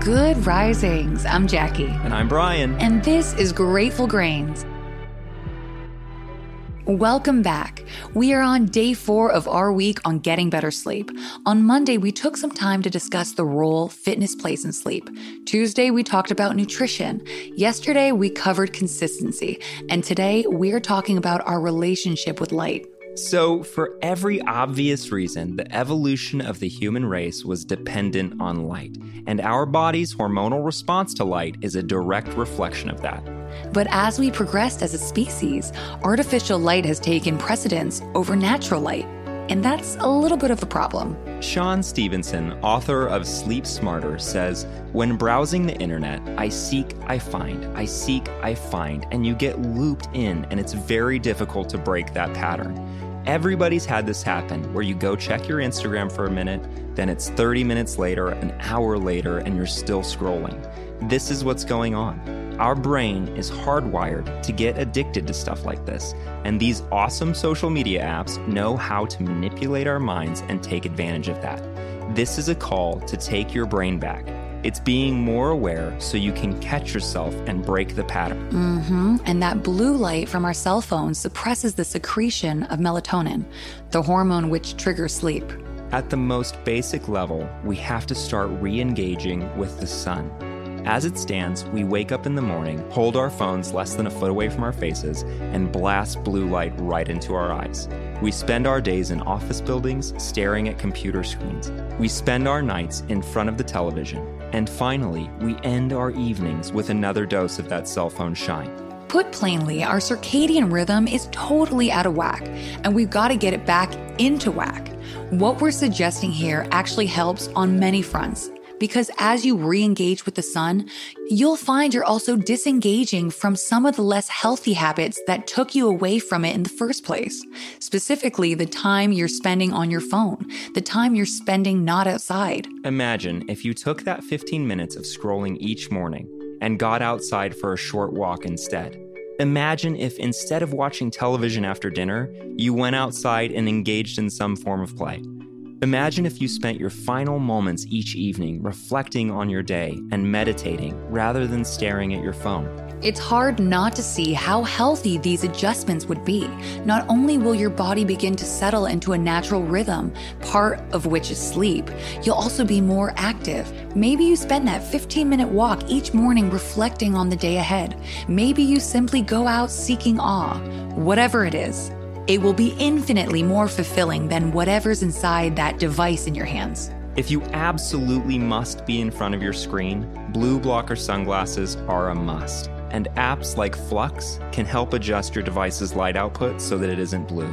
Good risings. I'm Jackie. And I'm Bryan. And this is Grateful Grains. Welcome back. We are on day four of our week on getting better sleep. On Monday, we took some time to discuss the role fitness plays in sleep. Tuesday, we talked about nutrition. Yesterday, we covered consistency. And today, we're talking about our relationship with light. So, for every obvious reason, the evolution of the human race was dependent on light, and our body's hormonal response to light is a direct reflection of that. But as we progressed as a species, artificial light has taken precedence over natural light. And that's a little bit of a problem. Shawn Stevenson, author of Sleep Smarter, says When browsing the internet, I seek, I find, I seek, I find, and you get looped in, and it's very difficult to break that pattern. Everybody's had this happen where you go check your Instagram for a minute, then it's 30 minutes later, an hour later, and you're still scrolling. This is what's going on. Our brain is hardwired to get addicted to stuff like this, and these awesome social media apps know how to manipulate our minds and take advantage of that. This is a call to take your brain back. It's being more aware so you can catch yourself and break the pattern. Mm-hmm. And that blue light from our cell phones suppresses the secretion of melatonin, the hormone which triggers sleep. At the most basic level, we have to start re engaging with the sun. As it stands, we wake up in the morning, hold our phones less than a foot away from our faces, and blast blue light right into our eyes. We spend our days in office buildings staring at computer screens. We spend our nights in front of the television. And finally, we end our evenings with another dose of that cell phone shine. Put plainly, our circadian rhythm is totally out of whack, and we've got to get it back into whack. What we're suggesting here actually helps on many fronts because as you re engage with the sun, you'll find you're also disengaging from some of the less healthy habits that took you away from it in the first place. Specifically, the time you're spending on your phone, the time you're spending not outside. Imagine if you took that 15 minutes of scrolling each morning and got outside for a short walk instead. Imagine if instead of watching television after dinner, you went outside and engaged in some form of play. Imagine if you spent your final moments each evening reflecting on your day and meditating rather than staring at your phone. It's hard not to see how healthy these adjustments would be. Not only will your body begin to settle into a natural rhythm, part of which is sleep, you'll also be more active. Maybe you spend that 15 minute walk each morning reflecting on the day ahead. Maybe you simply go out seeking awe. Whatever it is, it will be infinitely more fulfilling than whatever's inside that device in your hands. If you absolutely must be in front of your screen, blue blocker sunglasses are a must. And apps like Flux can help adjust your device's light output so that it isn't blue.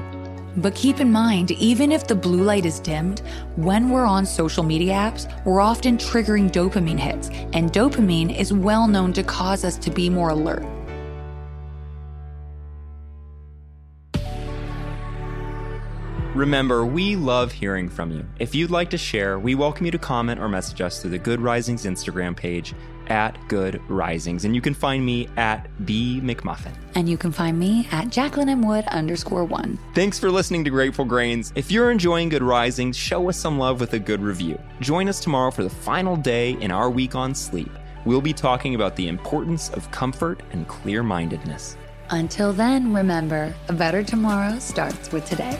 But keep in mind, even if the blue light is dimmed, when we're on social media apps, we're often triggering dopamine hits, and dopamine is well known to cause us to be more alert. Remember, we love hearing from you. If you'd like to share, we welcome you to comment or message us through the Good Risings Instagram page at Good Risings. And you can find me at B McMullin. And you can find me at Jacqueline M. Wood underscore one. Thanks for listening to Grateful Grains. If you're enjoying Good Risings, show us some love with a good review. Join us tomorrow for the final day in our week on sleep. We'll be talking about the importance of comfort and clear mindedness. Until then, remember, a better tomorrow starts with today.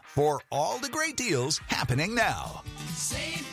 for all the great deals happening now. Save